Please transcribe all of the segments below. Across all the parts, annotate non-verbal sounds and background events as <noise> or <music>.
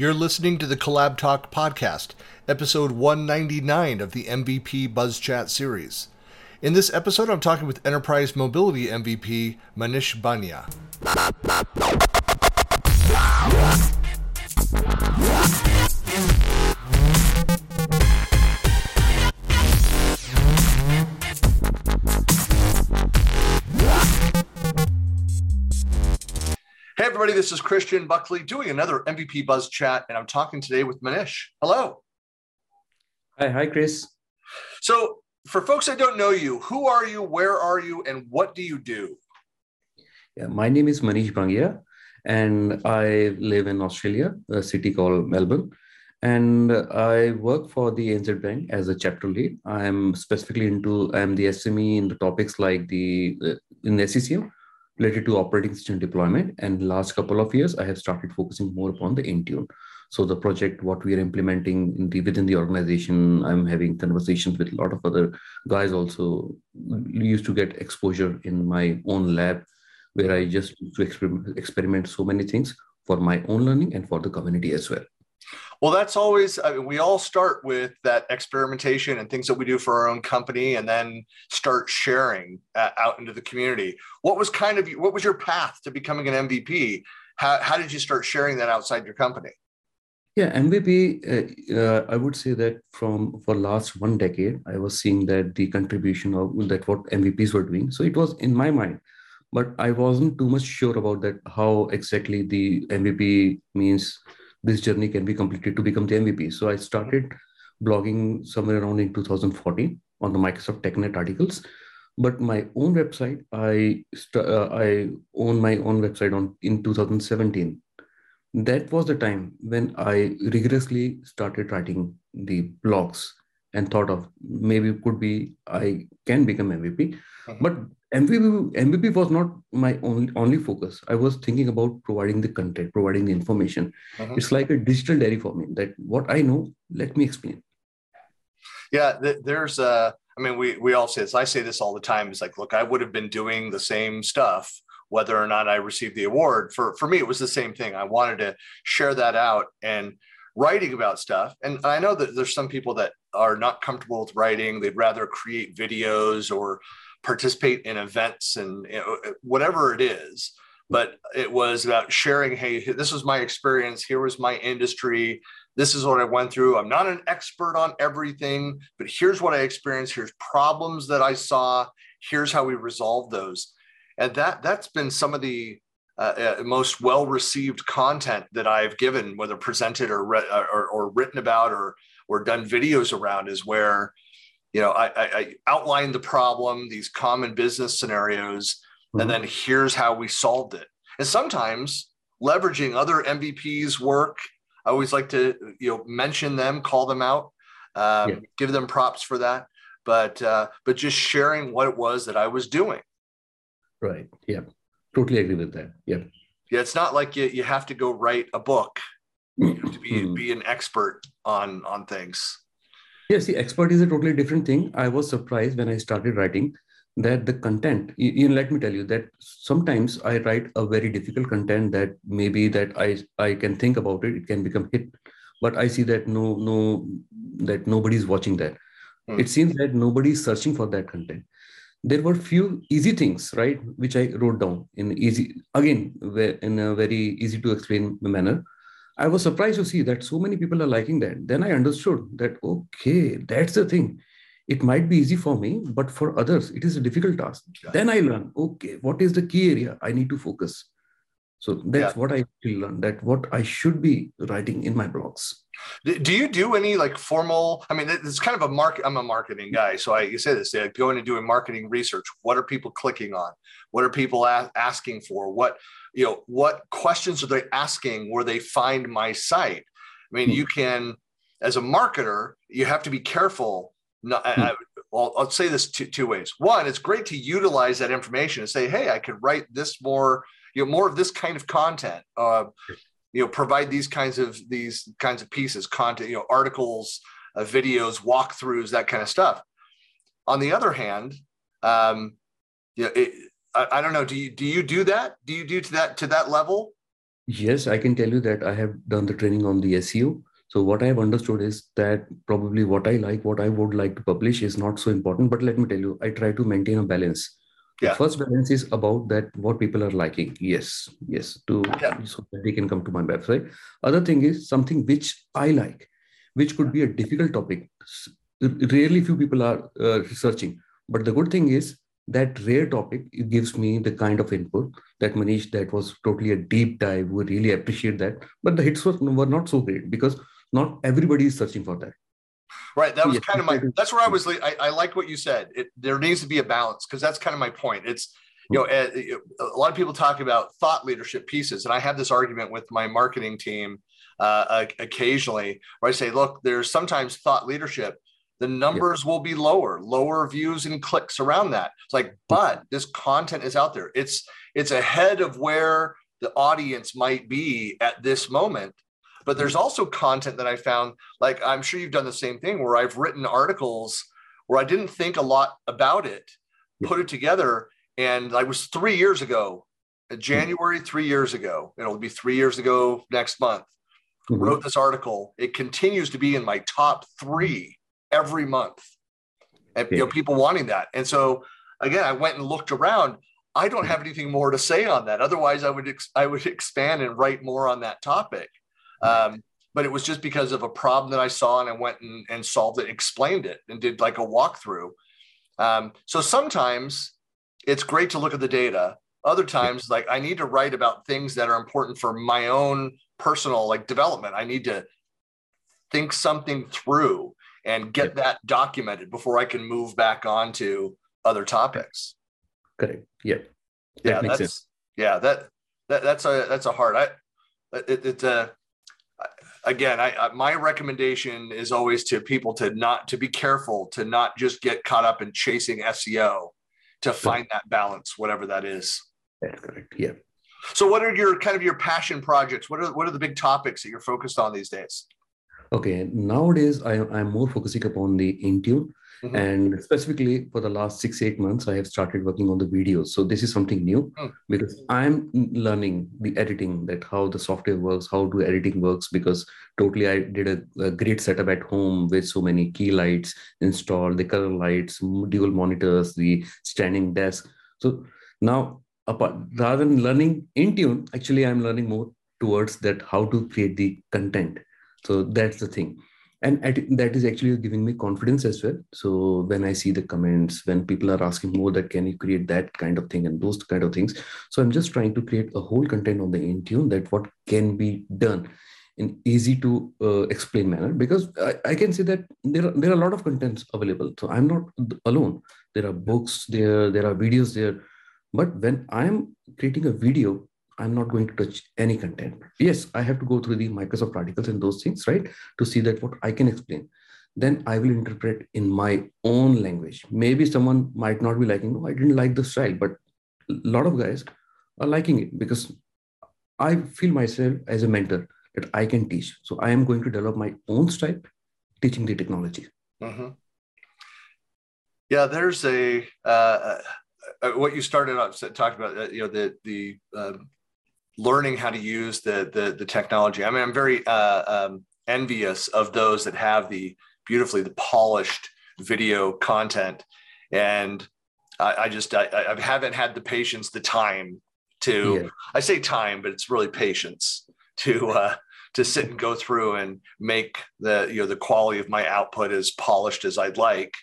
You're listening to the Collab Talk podcast, episode 199 of the MVP Buzz Chat series. In this episode, I'm talking with Enterprise Mobility MVP Manish Bangia. Everybody, this is Christian Buckley doing another MVP Buzz chat, and I'm talking today with Manish. Hello. Hi, hi, Chris. So, for folks that don't know you, who are you, where are you, and what do you do? Yeah, my name is Manish Bangia, and I live in Australia, a city called Melbourne. And I work for the ANZ Bank as a chapter lead. I'm specifically into, I'm the SME in the topics like the, uh, in the SCCM, related to operating system deployment. And last couple of years, I have started focusing more upon the Intune. So the project, what we are implementing in the, within the organization, I'm having conversations with a lot of other guys also used to get exposure in my own lab where I just to experiment, experiment so many things for my own learning and for the community as well. Well, that's always, I mean, we all start with that experimentation and things that we do for our own company and then start sharing uh, out into the community. What was kind of, what was your path to becoming an MVP? How, how did you start sharing that outside your company? Yeah, MVP, uh, uh, I would say that from for last one decade, I was seeing that the contribution of that what MVPs were doing. So it was in my mind, but I wasn't too much sure about that, how exactly the MVP means this journey can be completed to become the MVP. So I started blogging somewhere around in 2014 on the Microsoft TechNet articles. But my own website, I uh, I own my own website on in 2017. That was the time when I rigorously started writing the blogs and thought of maybe could be I can become MVP. Mm-hmm. But MVP, MVP was not my only, only focus. I was thinking about providing the content, providing the information. Uh-huh. It's like a digital diary for me that what I know, let me explain. Yeah, there's a, I mean, we, we all say this, I say this all the time. It's like, look, I would have been doing the same stuff, whether or not I received the award. For, for me, it was the same thing. I wanted to share that out and writing about stuff. And I know that there's some people that are not comfortable with writing. They'd rather create videos or participate in events and you know, whatever it is. But it was about sharing, hey, this was my experience. Here was my industry. This is what I went through. I'm not an expert on everything, but here's what I experienced. Here's problems that I saw. Here's how we resolved those. And that that's been some of the uh, uh, most well received content that I've given, whether presented or, re- or, or written about or or done videos around, is where you know, I, I, I outlined the problem, these common business scenarios, mm-hmm. and then here's how we solved it. And sometimes leveraging other MVPs work, I always like to, you know, mention them, call them out, um, yeah. give them props for that. But uh, but just sharing what it was that I was doing. Right. Yeah. Totally agree with that. Yeah. Yeah. It's not like you, you have to go write a book to be, mm-hmm. be an expert on on things. Yes, the expert is a totally different thing. I was surprised when I started writing that the content, you, you let me tell you that sometimes I write a very difficult content that maybe that I, I can think about it, it can become hit. But I see that no, no, that nobody's watching that. Hmm. It seems that nobody's searching for that content. There were few easy things, right, which I wrote down in easy, again, in a very easy to explain manner I was surprised to see that so many people are liking that. Then I understood that, okay, that's the thing. It might be easy for me, but for others, it is a difficult task. Yeah. Then I learn, okay, what is the key area I need to focus? So that's yeah. what I learned, that what I should be writing in my blogs. Do you do any like formal? I mean, it's kind of a market. I'm a marketing guy, so I you say this. Like going and doing marketing research. What are people clicking on? What are people a- asking for? What you know? What questions are they asking where they find my site? I mean, hmm. you can, as a marketer, you have to be careful. Not, hmm. I, well, I'll say this two, two ways. One, it's great to utilize that information and say, "Hey, I could write this more." You know, more of this kind of content. Uh, you know provide these kinds of these kinds of pieces content you know articles uh, videos walkthroughs that kind of stuff on the other hand um you know it, I, I, don't know do you do you do that do you do to that to that level Yes, I can tell you that I have done the training on the SEO. So what I have understood is that probably what I like, what I would like to publish is not so important. But let me tell you, I try to maintain a balance. Yeah. First balance is about that what people are liking. Yes, yes, to yeah. so that they can come to my website. Other thing is something which I like, which could be a difficult topic. Rarely few people are uh, researching. But the good thing is that rare topic it gives me the kind of input that Manish, that was totally a deep dive. We really appreciate that. But the hits were, were not so great because not everybody is searching for that. Right. That was yeah. kind of my, that's where I was, I, I like what you said. It, there needs to be a balance because that's kind of my point. It's, you know, eh, a lot of people talk about thought leadership pieces. And I have this argument with my marketing team uh, occasionally where I say, look, there's sometimes thought leadership the numbers will be lower lower views and clicks around that it's like but this content is out there it's it's ahead of where the audience might be at this moment but there's also content that i found like i'm sure you've done the same thing where i've written articles where i didn't think a lot about it put it together and i was three years ago uh, hmm. january three years ago it'll be three years ago next month mm-hmm. wrote this article it continues to be in my top three every month. And you know, people wanting that. And so again, I went and looked around. I don't hmm. have anything more to say on that. Otherwise, I would ex- I would expand and write more on that topic. Um, but it was just because of a problem that I saw, and I went and, and solved it, explained it, and did like a walkthrough. Um, so sometimes it's great to look at the data. Other times, like I need to write about things that are important for my own personal like development. I need to think something through and get that documented before I can move back on to other topics. Correct. Yeah. That yeah. That's, sense. yeah. That, that, that's a, that's a hard, I, it, it's a, again, I, I, my recommendation is always to people to not, to be careful, to not just get caught up in chasing SEO, to find that balance, whatever that is. That's correct. Yeah. So what are your kind of your passion projects? What are, what are the big topics that you're focused on these days? Okay, nowadays I, I'm more focusing upon the Intune. Mm-hmm. And specifically for the last six, eight months, I have started working on the videos. So this is something new mm. because I'm learning the editing, that how the software works, how do editing works, because totally I did a, a great setup at home with so many key lights installed, the color lights, dual monitors, the standing desk. So now apart, rather than learning Intune, actually I'm learning more towards that how to create the content so that's the thing and that is actually giving me confidence as well. So when i see the comments when people are asking more that can you create that kind of thing and those kind of things. So i'm just trying to create a whole content on the intune that what can be done in easy to uh, explain manner. Because I, I, can say that there are there are a lot of contents available. So i'm not alone. There are books there there are videos there. But when i'm creating a video I'm not going to touch any content. Yes, I have to go through the Microsoft articles and those things, right? To see that what I can explain. Then I will interpret in my own language. Maybe someone might not be liking, oh, I didn't like the style, but a lot of guys are liking it because I feel myself as a mentor that I can teach. So I am going to develop my own style teaching the technology. Mm-hmm. Yeah, there's a uh, uh, what you started off talking about. Uh, you know, the the um, learning how to use the the, the technology. I mean, I'm very uh, um, envious of those that have the beautifully the polished video content, and I, I just I, I, haven't had the patience, the time to. Yeah. I say time, but it's really patience to. Uh, to sit and go through and make the you know the quality of my output as polished as I'd like.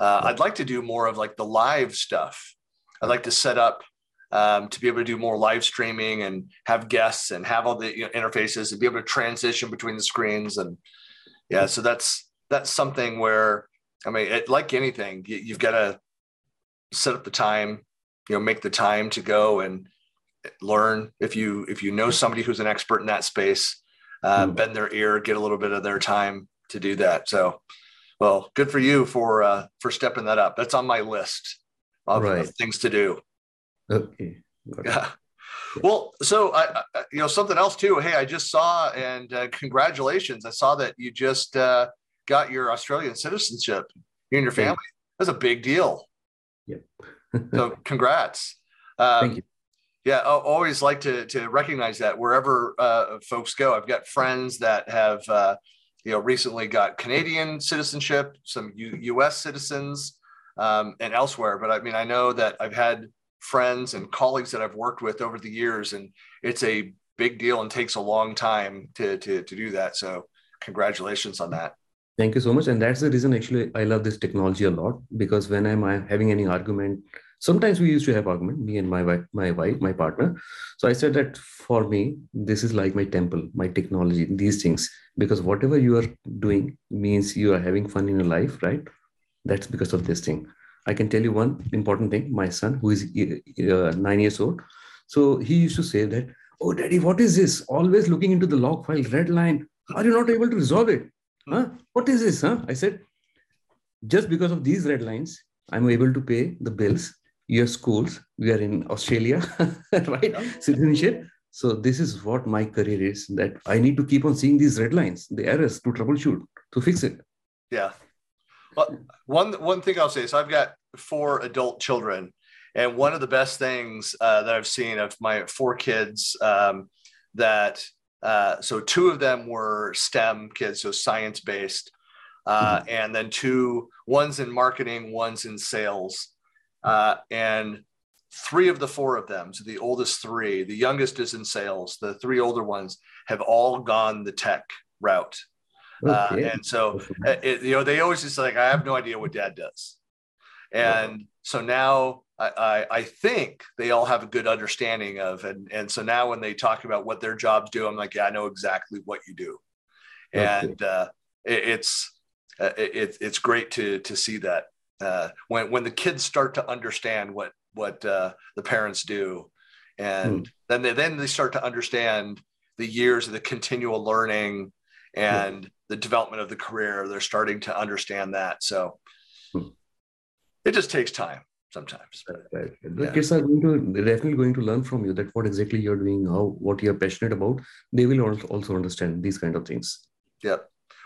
Uh, I'd like to do more of like the live stuff. I'd like to set up um, to be able to do more live streaming and have guests and have all the you know, interfaces and be able to transition between the screens. And yeah so that's that's something where i mean it, like anything you, you've got to set up the time you know make the time to go and learn. If you if you know somebody who's an expert in that space uh, mm. bend their ear get a little bit of their time to do that. So well good for you for uh, for stepping that up. That's on my list of, right. of things to do Okay. Yeah. <laughs> Well, so I, I, you know, something else too. Hey, I just saw, and uh, congratulations! I saw that you just uh, got your Australian citizenship. You and your family. That's a big deal. Yep. so, <laughs> congrats. Um, Thank you. Yeah, I always like to to recognize that wherever uh, folks go. I've got friends that have uh, you know recently got Canadian citizenship, some U- U.S. citizens, um, and elsewhere. But I mean, I know that I've had friends and colleagues that I've worked with over the years, and it's a big deal and takes a long time to to to do that. So congratulations on that. Thank you so much. And that's the reason actually I love this technology a lot because when I'm having any argument, sometimes we used to have argument, me and my wife, my wife, my partner. So I said that for me, this is like my temple, my technology, these things, because whatever you are doing means you are having fun in your life, right? That's because of this thing. I can tell you one important thing. My son, who is uh, nine years old, so he used to say that, "Oh, daddy, what is this? Always looking into the log file, red line. Are you not able to resolve it? Huh? What is this? Huh? I said, just because of these red lines, I'm able to pay the bills. Your schools. We are in Australia, <laughs> right? Citizenship. So this is what my career is. That I need to keep on seeing these red lines, the errors to troubleshoot, to fix it. Yeah. Well, one one thing I'll say is I've got four adult children, and one of the best things uh, that I've seen of my four kids um, that uh, so two of them were STEM kids, so science based, uh, mm-hmm. and then two, one's in marketing, one's in sales. Uh, and three of the four of them, so the oldest three, the youngest is in sales, the three older ones have all gone the tech route. Uh, and so, uh, it, you know, they always just like, I have no idea what dad does. And so now I, I, I, think they all have a good understanding of and and so now when they talk about what their jobs do i'm like yeah i know exactly what you do and uh, it, it's uh, it, it's great to to see that uh, when when the kids start to understand what what uh, the parents do and hmm. then they then they start to understand the years of the continual learning and. The development of the career they're starting to understand that so hmm. it just takes time sometimes. Right. The yeah. kids are going to definitely going to learn from you that what exactly you're doing, how what you're passionate about. They will also understand these kind of things. Yeah.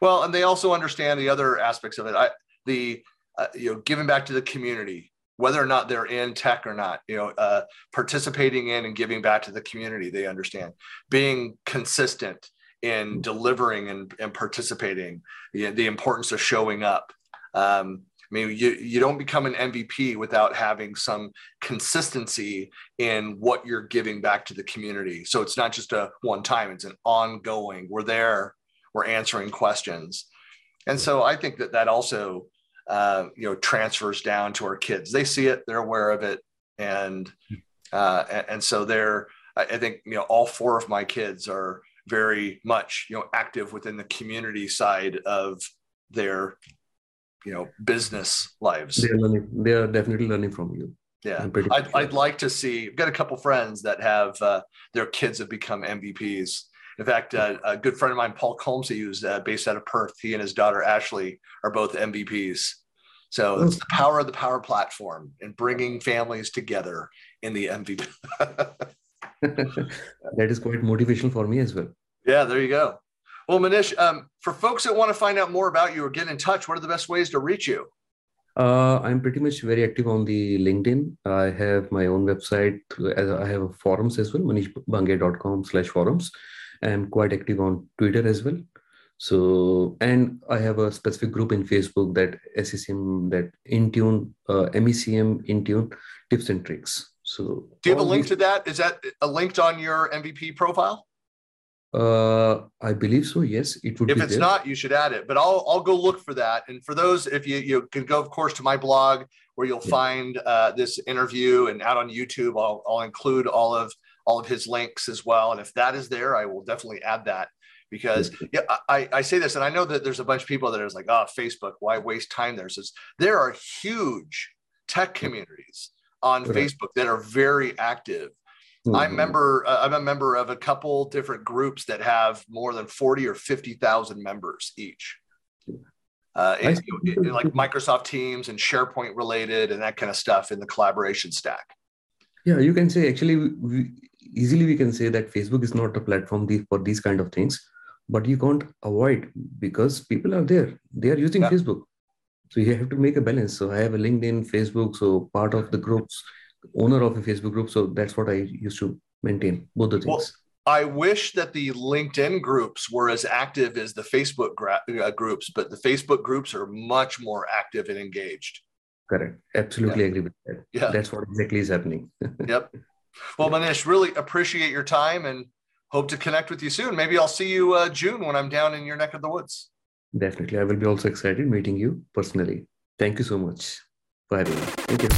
Well, and they also understand the other aspects of it. I the uh, you know giving back to the community, whether or not they're in tech or not. You know, uh, participating in and giving back to the community. They understand being consistent in delivering and, and participating. The, the importance of showing up. Um, I mean, you, you don't become an MVP without having some consistency in what you're giving back to the community. So it's not just a one time, it's an ongoing. We're there, we're answering questions. And so I think that that also, uh, you know, transfers down to our kids. They see it, they're aware of it. And, uh, and so they're, I think, you know, all four of my kids are very much, you know, active within the community side of their you know business lives. They're learning. They are definitely learning from you. Yeah, I'd, I'd like to see. I've got a couple friends that have uh, their kids have become MVPs. In fact, uh, a good friend of mine, Paul Culmsee, who's uh, based out of Perth, he and his daughter Ashley are both MVPs. So it's the power of the power platform and bringing families together in the MVP. <laughs> <laughs> that is quite motivational for me as well. Yeah, there you go. Well, Manish, um, for folks that want to find out more about you or get in touch, what are the best ways to reach you? Uh, I'm pretty much very active on the LinkedIn. I have my own website. I have forums as well, manishbangia.com slash forums. I'm quite active on Twitter as well. So, and I have a specific group in Facebook that SCCM, that Intune, uh, MECM Intune tips and tricks. So, do you have a link these... to that? Is that a linked on your MVP profile? Uh, I believe so. Yes, it would. If it's there. not, you should add it. But I'll I'll go look for that. And for those, if you you can go, of course, to my blog where you'll yeah. find uh, this interview, and out on YouTube, I'll I'll include all of all of his links as well. And if that is there, I will definitely add that because yeah, I, I say this, and I know that there's a bunch of people that are like, oh, Facebook, why waste time there? Says there are huge tech communities on right. Facebook that are very active Mm-hmm. I'm member. Uh, I'm a member of a couple different groups that have more than forty or fifty thousand members each. Uh, in, in, in like Microsoft Teams and SharePoint related and that kind of stuff in the collaboration stack. Yeah, you can say actually we, easily we can say that Facebook is not a platform for these kind of things, but you can't avoid because people are there. They are using yeah. Facebook, so you have to make a balance. So I have a LinkedIn, Facebook, so part of the groups owner of a Facebook group, so that's what I used to maintain both the things. Well, I wish that the LinkedIn groups were as active as the Facebook gra- uh, groups, but the Facebook groups are much more active and engaged. Correct. Absolutely yeah. agree with that. Yeah. That's what exactly is happening. <laughs> yep. Well, Manish, really appreciate your time and hope to connect with you soon. Maybe I'll see you uh, June when I'm down in your neck of the woods. Definitely. I will be also excited meeting you personally. Thank you so much you.